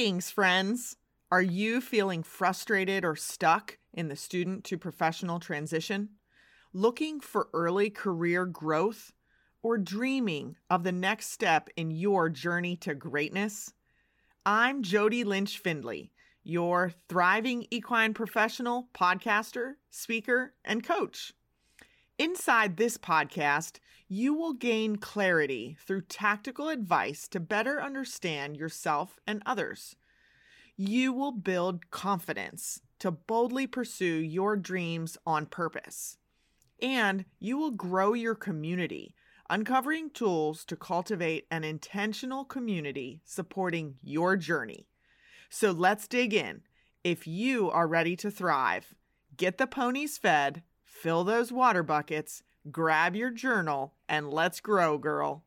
Greetings, friends. Are you feeling frustrated or stuck in the student to professional transition? Looking for early career growth? Or dreaming of the next step in your journey to greatness? I'm Jodi Lynch Findley, your thriving equine professional, podcaster, speaker, and coach. Inside this podcast, you will gain clarity through tactical advice to better understand yourself and others. You will build confidence to boldly pursue your dreams on purpose. And you will grow your community, uncovering tools to cultivate an intentional community supporting your journey. So let's dig in. If you are ready to thrive, get the ponies fed fill those water buckets, grab your journal, and let's grow, girl.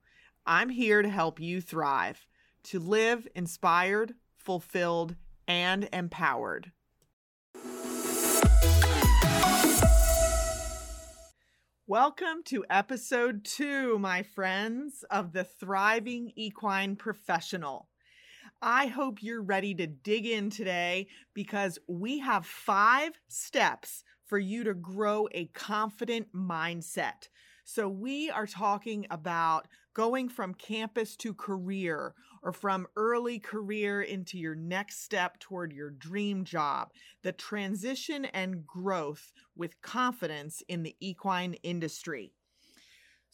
I'm here to help you thrive, to live inspired, fulfilled, and empowered. Welcome to episode two, my friends, of the Thriving Equine Professional. I hope you're ready to dig in today because we have five steps for you to grow a confident mindset. So, we are talking about going from campus to career or from early career into your next step toward your dream job, the transition and growth with confidence in the equine industry.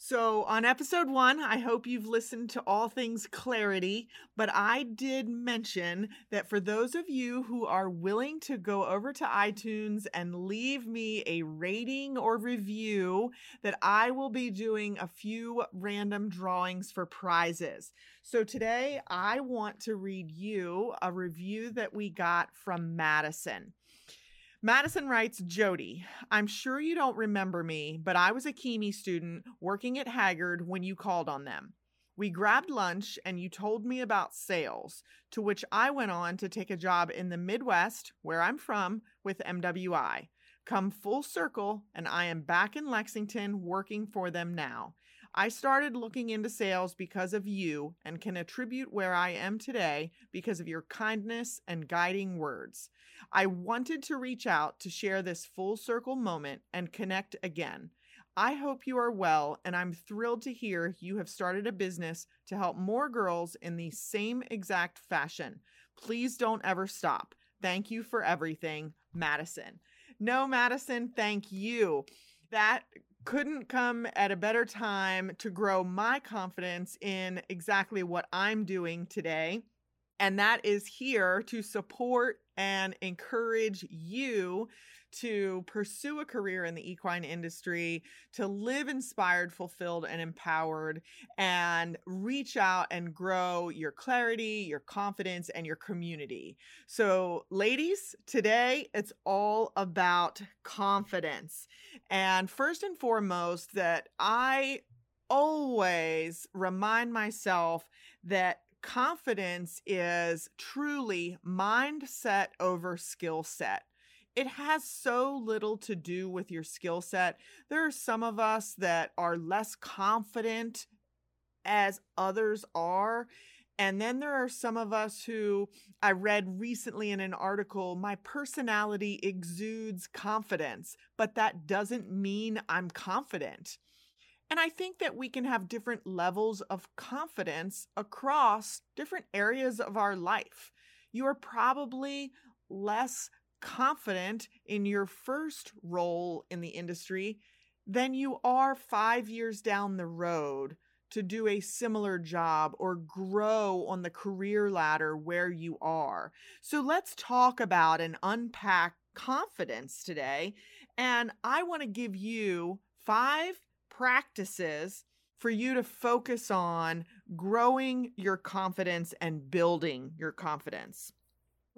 So, on episode one, I hope you've listened to all things clarity, but I did mention that for those of you who are willing to go over to iTunes and leave me a rating or review, that I will be doing a few random drawings for prizes. So, today I want to read you a review that we got from Madison. Madison writes, Jodi, I'm sure you don't remember me, but I was a KEMI student working at Hagyard when you called on them. We grabbed lunch and you told me about sales, to which I went on to take a job in the Midwest, where I'm from, with MWI. Come full circle, and I am back in Lexington working for them now. I started looking into sales because of you and can attribute where I am today because of your kindness and guiding words. I wanted to reach out to share this full circle moment and connect again. I hope you are well, and I'm thrilled to hear you have started a business to help more girls in the same exact fashion. Please don't ever stop. Thank you for everything, Madison. No, Madison, thank you. That couldn't come at a better time to grow my confidence in exactly what I'm doing today. And that is here to support and encourage you to pursue a career in the equine industry, to live inspired, fulfilled, and empowered, and reach out and grow your clarity, your confidence, and your community. So, ladies, today it's all about confidence. And first and foremost, that I always remind myself that confidence is truly mindset over skill set. It has so little to do with your skill set. There are some of us that are less confident as others are. And then there are some of us who I read recently in an article, my personality exudes confidence, but that doesn't mean I'm confident. And I think that we can have different levels of confidence across different areas of our life. You are probably less confident in your first role in the industry than you are five years down the road to do a similar job or grow on the career ladder where you are. So let's talk about and unpack confidence today. And I want to give you five practices for you to focus on growing your confidence and building your confidence.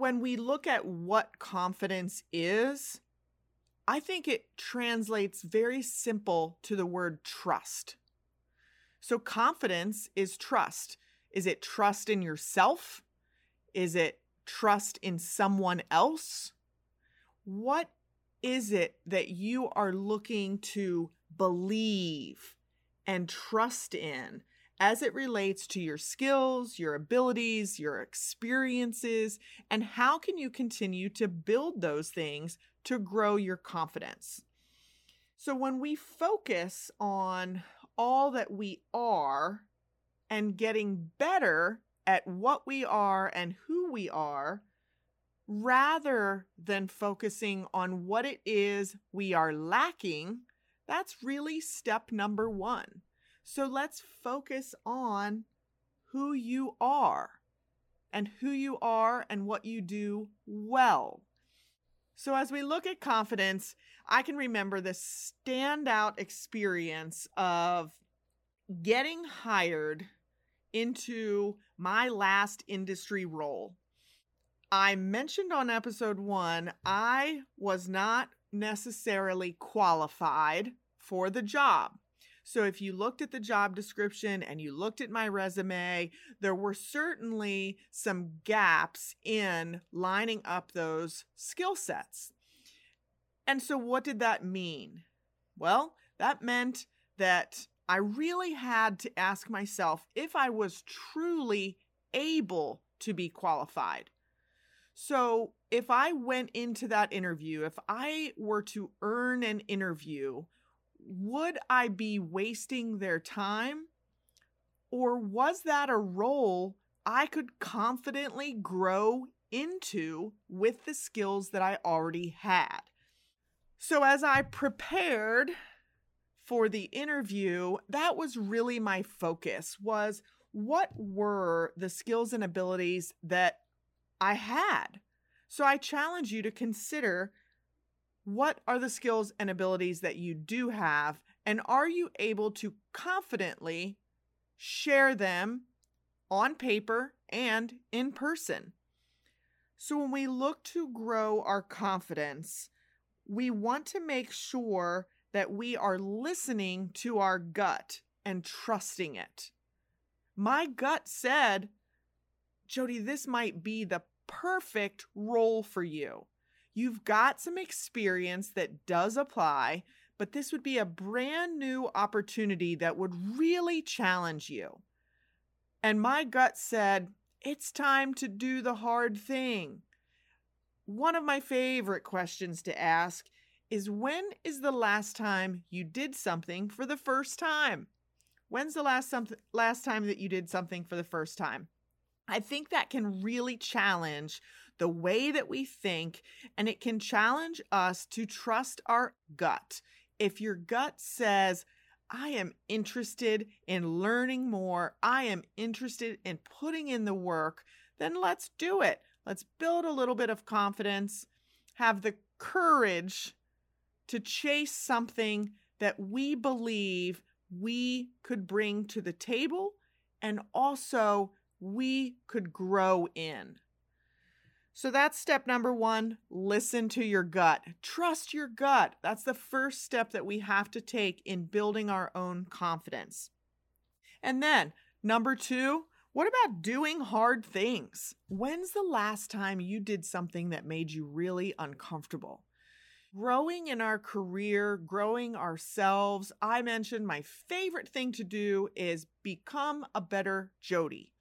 When we look at what confidence is, I think it translates very simple to the word trust. So, confidence is trust. Is it trust in yourself? Is it trust in someone else? What is it that you are looking to believe and trust in as it relates to your skills, your abilities, your experiences, and how can you continue to build those things to grow your confidence. So, when we focus on all that we are and getting better at what we are and who we are, rather than focusing on what it is we are lacking, that's really step number one. So let's focus on who you are and who you are and what you do well. So, as we look at confidence, I can remember this standout experience of getting hired into my last industry role. I mentioned on episode one, I was not necessarily qualified for the job. So if you looked at the job description and you looked at my resume, there were certainly some gaps in lining up those skill sets. And so what did that mean? Well, that meant that I really had to ask myself if I was truly able to be qualified. So, if I went into that interview, if I were to earn an interview would I be wasting their time? Or was that a role I could confidently grow into with the skills that I already had? So, as I prepared for the interview, that was really my focus was what were the skills and abilities that I had? So I challenge you to consider what are the skills and abilities that you do have? And are you able to confidently share them on paper and in person? So, when we look to grow our confidence, we want to make sure that we are listening to our gut and trusting it. My gut said, Jodi, this might be the perfect role for you. You've got some experience that does apply, but this would be a brand new opportunity that would really challenge you. And my gut said, it's time to do the hard thing. One of my favorite questions to ask is when is the last time you did something for the first time? When's the last some- last time that you did something for the first time? I think that can really challenge the way that we think, and it can challenge us to trust our gut. If your gut says, I am interested in learning more, I am interested in putting in the work, then let's do it. Let's build a little bit of confidence, have the courage to chase something that we believe we could bring to the table and also we could grow in. So that's step number one listen to your gut. Trust your gut. That's the first step that we have to take in building our own confidence. And then, number two, what about doing hard things? When's the last time you did something that made you really uncomfortable? Growing in our career, growing ourselves, I mentioned my favorite thing to do is become a better Jodi.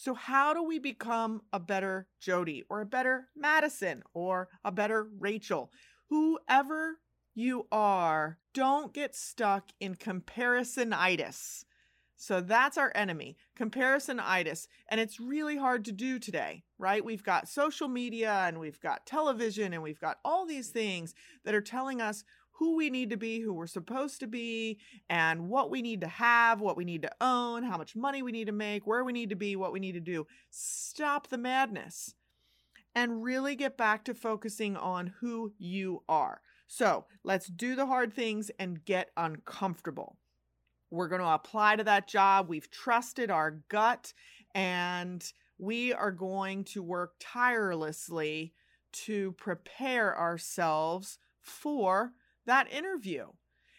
So, how do we become a better Jodi or a better Madison or a better Rachel? Whoever you are, don't get stuck in comparisonitis. So that's our enemy, comparisonitis. And it's really hard to do today, right? We've got social media and we've got television and we've got all these things that are telling us who we need to be, who we're supposed to be, and what we need to have, what we need to own, how much money we need to make, where we need to be, what we need to do. Stop the madness and really get back to focusing on who you are. So let's do the hard things and get uncomfortable. We're going to apply to that job. We've trusted our gut and we are going to work tirelessly to prepare ourselves for that interview.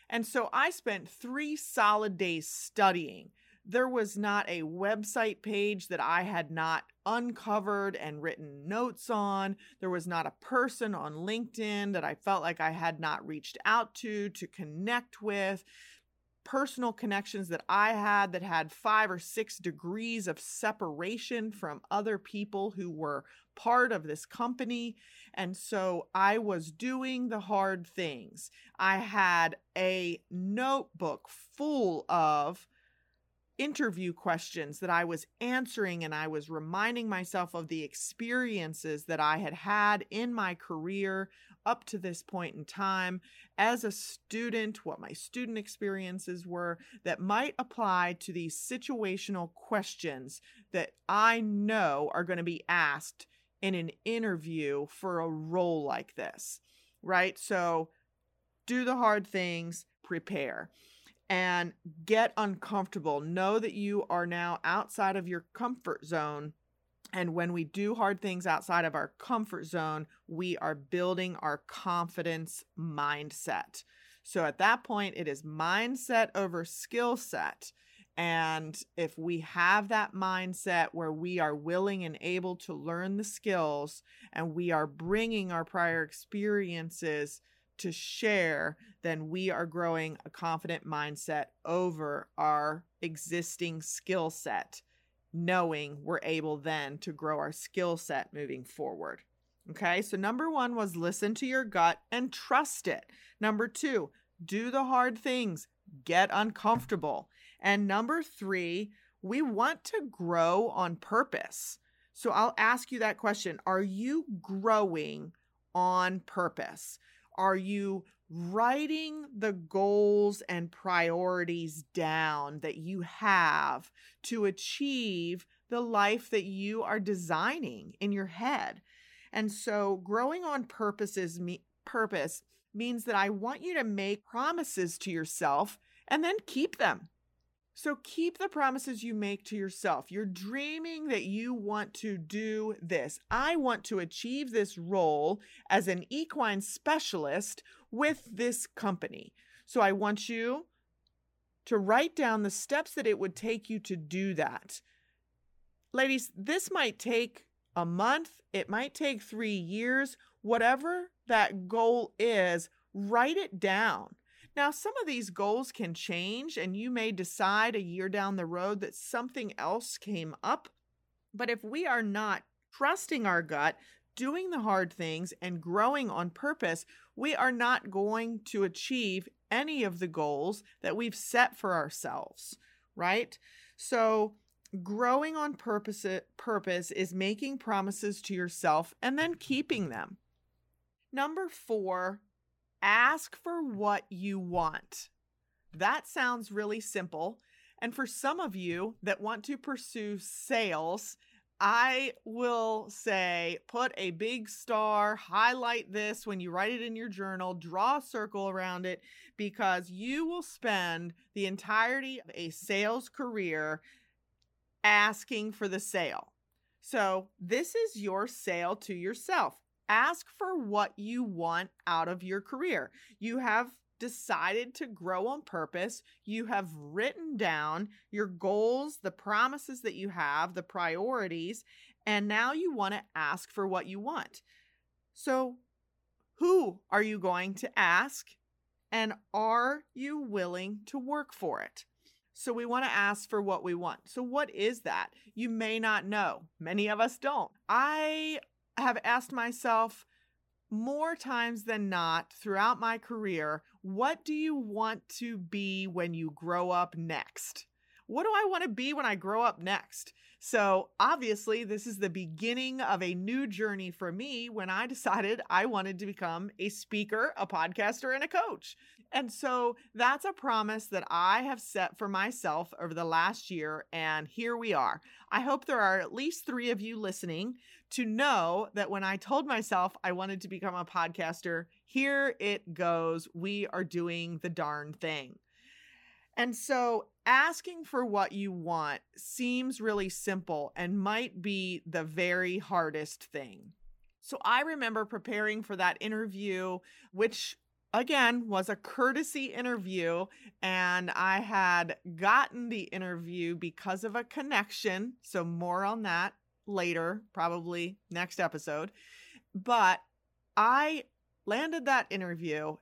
And so I spent three solid days studying. There was not a website page that I had not uncovered and written notes on. There was not a person on LinkedIn that I felt like I had not reached out to to connect with. personal connections that I had that had five or six degrees of separation from other people who were part of this company. And so I was doing the hard things. I had a notebook full of interview questions that I was answering, and I was reminding myself of the experiences that I had had in my career up to this point in time as a student, what my student experiences were that might apply to these situational questions that I know are going to be asked in an interview for a role like this, right? So do the hard things, prepare and get uncomfortable. Know that you are now outside of your comfort zone. And when we do hard things outside of our comfort zone, we are building our confidence mindset. So at that point, it is mindset over skill set. And if we have that mindset where we are willing and able to learn the skills and we are bringing our prior experiences to share, then we are growing a confident mindset over our existing skill set, knowing we're able then to grow our skill set moving forward. Okay, so number one was listen to your gut and trust it. Number two, do the hard things, get uncomfortable. And number three, we want to grow on purpose. So I'll ask you that question Are you growing on purpose? Are you writing the goals and priorities down that you have to achieve the life that you are designing in your head? And so growing on purposes me- purpose means that I want you to make promises to yourself and then keep them. So keep the promises you make to yourself. You're dreaming that you want to do this. I want to achieve this role as an equine specialist with this company. So I want you to write down the steps that it would take you to do that. Ladies, this might take a month, it might take three years, whatever that goal is, write it down. Now, some of these goals can change, and you may decide a year down the road that something else came up. But if we are not trusting our gut, doing the hard things, and growing on purpose, we are not going to achieve any of the goals that we've set for ourselves, right? So, growing on purpose, purpose is making promises to yourself and then keeping them. Number four, ask for what you want. That sounds really simple. And for some of you that want to pursue sales, I will say put a big star, highlight this when you write it in your journal, draw a circle around it, because you will spend the entirety of a sales career asking for the sale. So, this is your sale to yourself ask for what you want out of your career. You have decided to grow on purpose. You have written down your goals, the promises that you have, the priorities, and now you want to ask for what you want. So, who are you going to ask? And are you willing to work for it? So, we want to ask for what we want. So, what is that? You may not know. Many of us don't. I have asked myself more times than not throughout my career what do you want to be when you grow up next? What do I want to be when I grow up next? So, obviously, this is the beginning of a new journey for me when I decided I wanted to become a speaker, a podcaster, and a coach. And so that's a promise that I have set for myself over the last year. And here we are. I hope there are at least three of you listening to know that when I told myself I wanted to become a podcaster, here it goes. We are doing the darn thing. And so asking for what you want seems really simple and might be the very hardest thing. So I remember preparing for that interview, which again was a courtesy interview. And I had gotten the interview because of a connection. So more on that later, probably next episode. But I landed that interview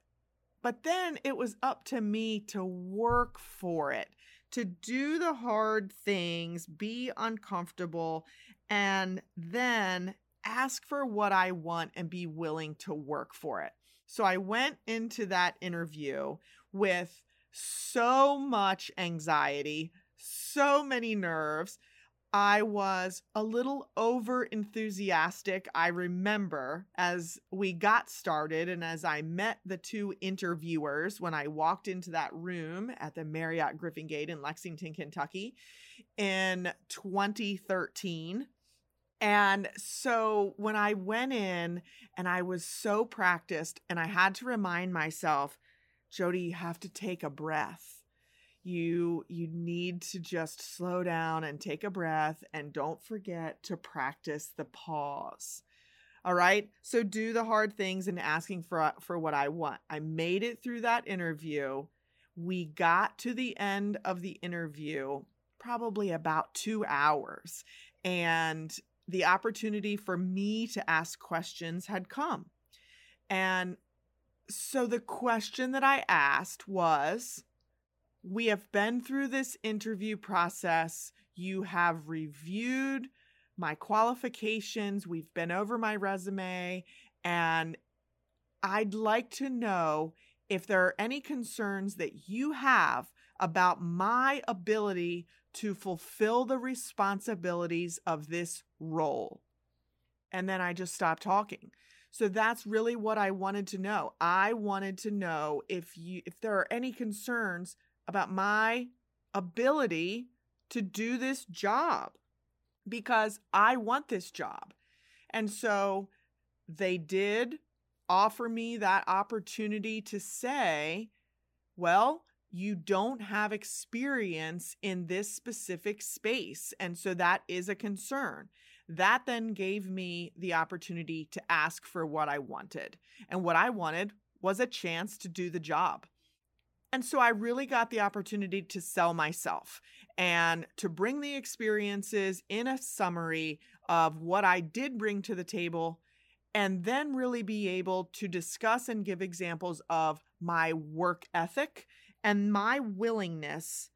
but then it was up to me to work for it, to do the hard things, be uncomfortable, and then ask for what I want and be willing to work for it. So I went into that interview with so much anxiety, so many nerves. I was a little over enthusiastic. I remember as we got started and as I met the two interviewers when I walked into that room at the Marriott Griffin Gate in Lexington, Kentucky in 2013. And so when I went in and I was so practiced and I had to remind myself, Jodi, you have to take a breath. You you need to just slow down and take a breath and don't forget to practice the pause. All right? So do the hard things and asking for uh, for what i want. I made it through that interview. We got to the end of the interview probably about 2 hours. And the opportunity for me to ask questions had come and so the question that i asked was we have been through this interview process. You have reviewed my qualifications. We've been over my resume. And I'd like to know if there are any concerns that you have about my ability to fulfill the responsibilities of this role. And then I just stopped talking. So that's really what I wanted to know. I wanted to know if you if there are any concerns about my ability to do this job because I want this job. And so they did offer me that opportunity to say, well, you don't have experience in this specific space. And so that is a concern. That then gave me the opportunity to ask for what I wanted. And what I wanted was a chance to do the job. And so I really got the opportunity to sell myself and to bring the experiences in a summary of what I did bring to the table, and then really be able to discuss and give examples of my work ethic and my willingness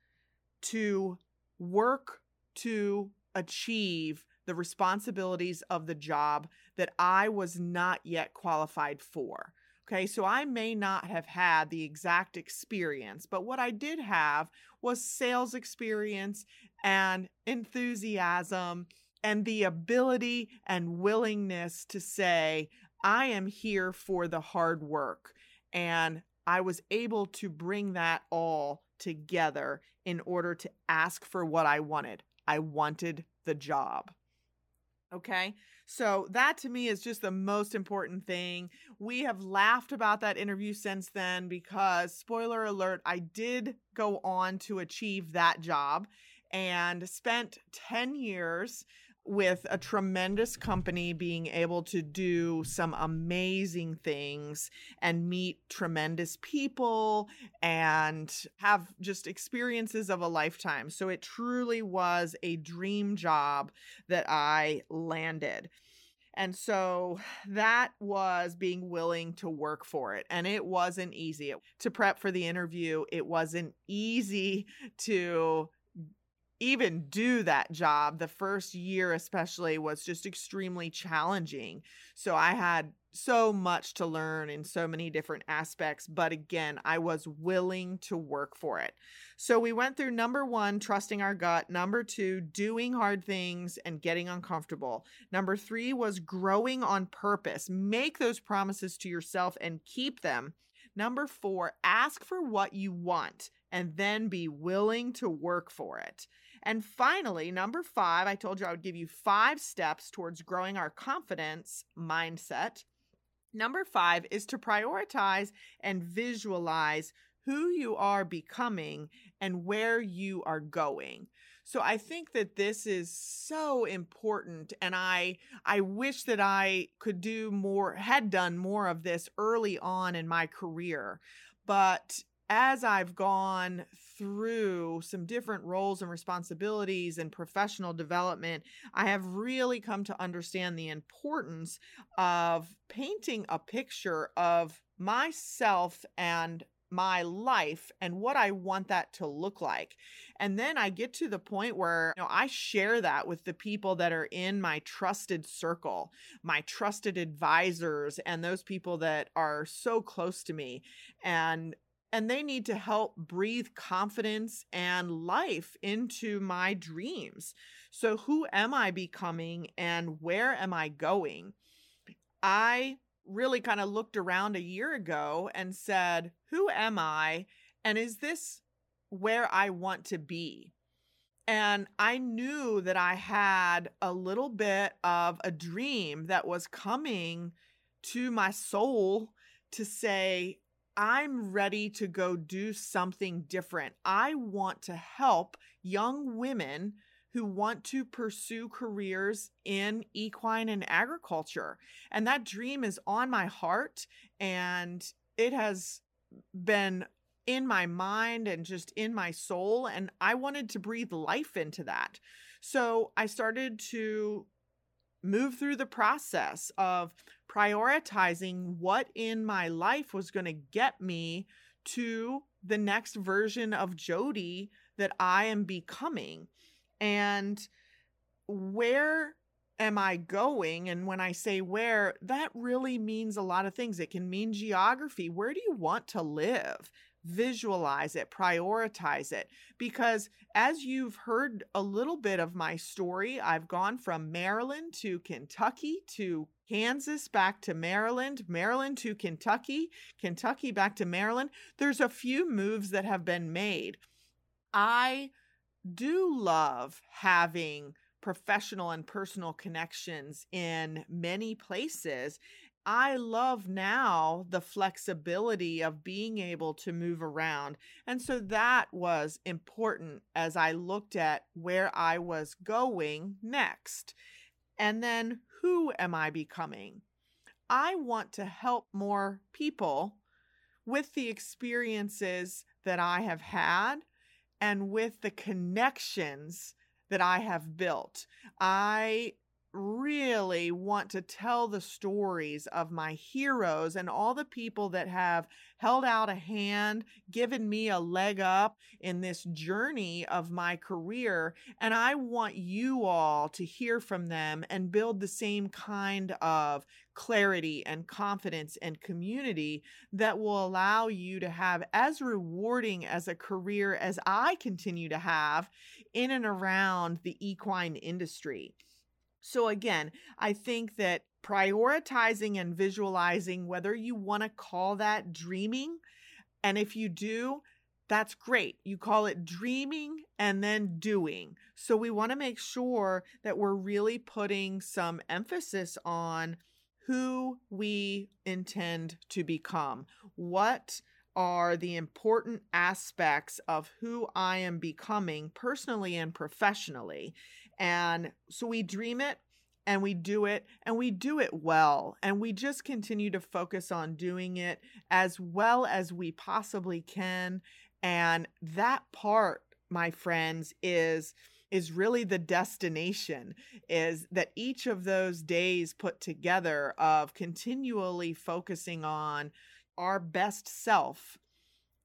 to work to achieve the responsibilities of the job that I was not yet qualified for. Okay, so I may not have had the exact experience, but what I did have was sales experience and enthusiasm and the ability and willingness to say, I am here for the hard work. And I was able to bring that all together in order to ask for what I wanted. I wanted the job. Okay. So that to me is just the most important thing. We have laughed about that interview since then because, spoiler alert, I did go on to achieve that job and spent 10 years with a tremendous company being able to do some amazing things and meet tremendous people and have just experiences of a lifetime. So it truly was a dream job that I landed. And so that was being willing to work for it. And it wasn't easy to prep for the interview. It wasn't easy to even do that job the first year especially was just extremely challenging so i had so much to learn in so many different aspects but again i was willing to work for it so we went through number 1 trusting our gut number 2 doing hard things and getting uncomfortable number 3 was growing on purpose make those promises to yourself and keep them Number four, ask for what you want and then be willing to work for it. And finally, number five, I told you I would give you five steps towards growing our confidence mindset. Number five is to prioritize and visualize who you are becoming and where you are going. So I think that this is so important and I I wish that I could do more had done more of this early on in my career. But as I've gone through some different roles and responsibilities and professional development, I have really come to understand the importance of painting a picture of myself and my life and what I want that to look like. And then I get to the point where you know, I share that with the people that are in my trusted circle, my trusted advisors, and those people that are so close to me. And and they need to help breathe confidence and life into my dreams. So, who am I becoming and where am I going? I really kind of looked around a year ago and said, Who am I? And is this where I want to be? And I knew that I had a little bit of a dream that was coming to my soul to say, I'm ready to go do something different. I want to help young women who want to pursue careers in equine and agriculture. And that dream is on my heart and it has been in my mind and just in my soul. And I wanted to breathe life into that. So I started to move through the process of prioritizing what in my life was going to get me to the next version of Jodi that I am becoming. And where am I going? And when I say where, that really means a lot of things. It can mean geography. Where do you want to live? Visualize it, prioritize it. Because as you've heard a little bit of my story, I've gone from Maryland to Kentucky to Kansas back to Maryland, Maryland to Kentucky, Kentucky back to Maryland. There's a few moves that have been made. I do love having professional and personal connections in many places. I love now the flexibility of being able to move around. And so that was important as I looked at where I was going next. And then who am I becoming? I want to help more people with the experiences that I have had and with the connections that I have built. I really want to tell the stories of my heroes and all the people that have held out a hand, given me a leg up in this journey of my career. And I want you all to hear from them and build the same kind of clarity and confidence and community that will allow you to have as rewarding as a career as I continue to have in and around the equine industry. So, again, I think that prioritizing and visualizing, whether you want to call that dreaming, and if you do, that's great. You call it dreaming and then doing. So, we want to make sure that we're really putting some emphasis on who we intend to become. What are the important aspects of who I am becoming personally and professionally. And so we dream it and we do it and we do it well. And we just continue to focus on doing it as well as we possibly can. And that part, my friends, is is really the destination is that each of those days put together of continually focusing on our best self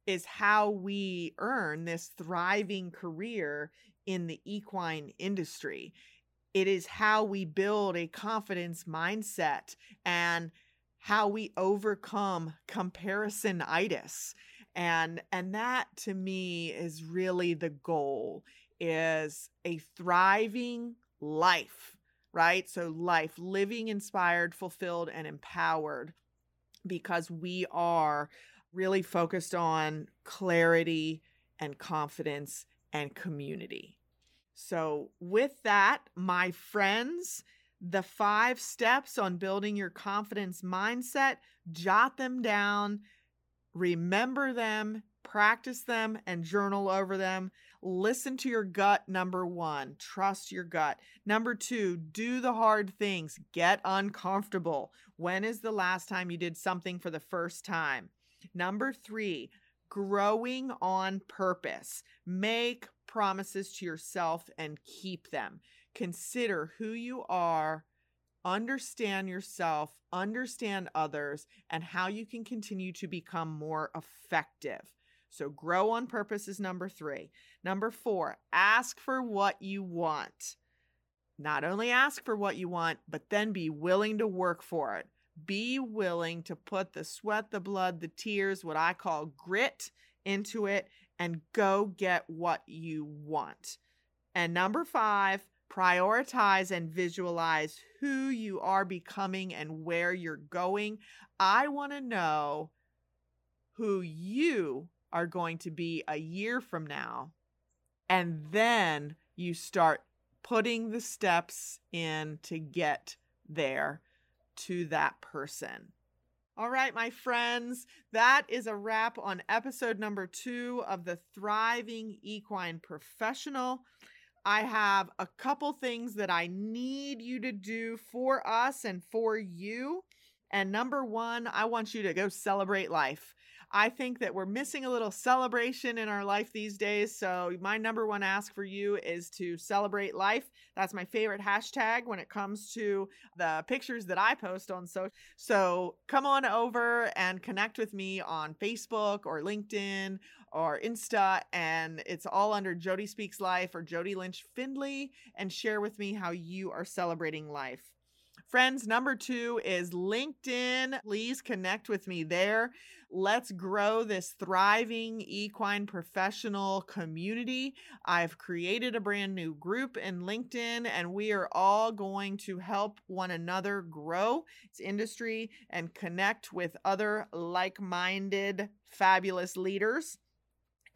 is how we earn this thriving career in the equine industry. It is how we build a confidence mindset and how we overcome comparisonitis. And and that to me is really the goal is a thriving life, right? So life living inspired, fulfilled and empowered because we are really focused on clarity and confidence and community. So, with that, my friends, the five steps on building your confidence mindset, jot them down, remember them, practice them, and journal over them. Listen to your gut, number one. Trust your gut. Number two, do the hard things. Get uncomfortable. When is the last time you did something for the first time? Number three, growing on purpose. Make promises to yourself and keep them. Consider who you are understand yourself, understand others, and how you can continue to become more effective. So, grow on purpose is number three. Number four, ask for what you want. Not only ask for what you want, but then be willing to work for it. Be willing to put the sweat, the blood, the tears, what I call grit into it, and go get what you want. And number five, prioritize and visualize who you are becoming and where you're going. I want to know who you are going to be a year from now. And then you start putting the steps in to get there to that person. All right, my friends, that is a wrap on episode number two of the Thriving Equine Professional. I have a couple things that I need you to do for us and for you. And number one, I want you to go celebrate life. I think that we're missing a little celebration in our life these days. So, my number one ask for you is to celebrate life. That's my favorite hashtag when it comes to the pictures that I post on social. So, come on over and connect with me on Facebook or LinkedIn or Insta. And it's all under Jodi Speaks Life or Jodi Lynch Findley. And share with me how you are celebrating life. Friends, number two is LinkedIn. Please connect with me there. Let's grow this thriving equine professional community. I've created a brand new group in LinkedIn, and we are all going to help one another grow its industry and connect with other like minded, fabulous leaders.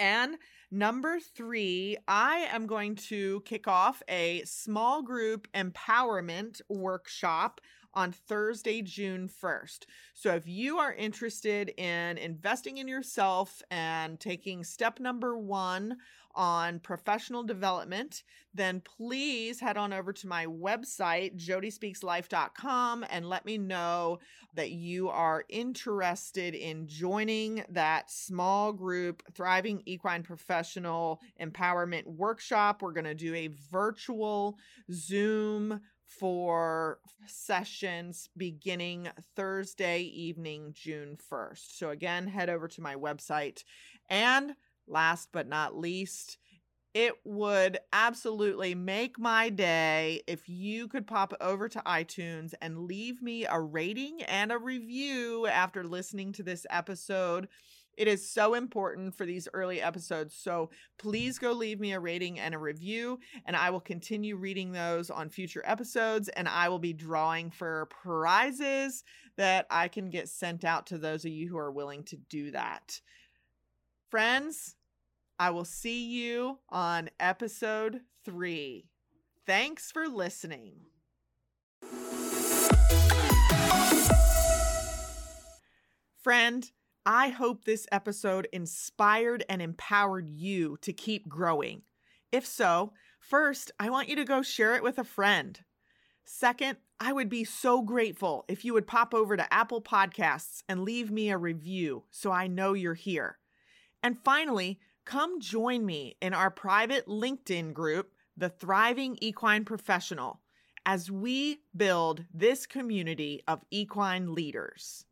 And Number three, I am going to kick off a small group empowerment workshop on Thursday, June 1st. So if you are interested in investing in yourself and taking step number one on professional development, then please head on over to my website, jodispeakslife.com, and let me know that you are interested in joining that small group Thriving Equine Professional Empowerment Workshop. We're going to do a virtual Zoom for sessions beginning Thursday evening, June 1st. So, again, head over to my website. And last but not least, it would absolutely make my day if you could pop over to iTunes and leave me a rating and a review after listening to this episode. It is so important for these early episodes. So please go leave me a rating and a review, and I will continue reading those on future episodes. And I will be drawing for prizes that I can get sent out to those of you who are willing to do that. Friends, I will see you on episode three. Thanks for listening. Friend, I hope this episode inspired and empowered you to keep growing. If so, first, I want you to go share it with a friend. Second, I would be so grateful if you would pop over to Apple Podcasts and leave me a review so I know you're here. And finally, come join me in our private LinkedIn group, The Thriving Equine Professional, as we build this community of equine leaders.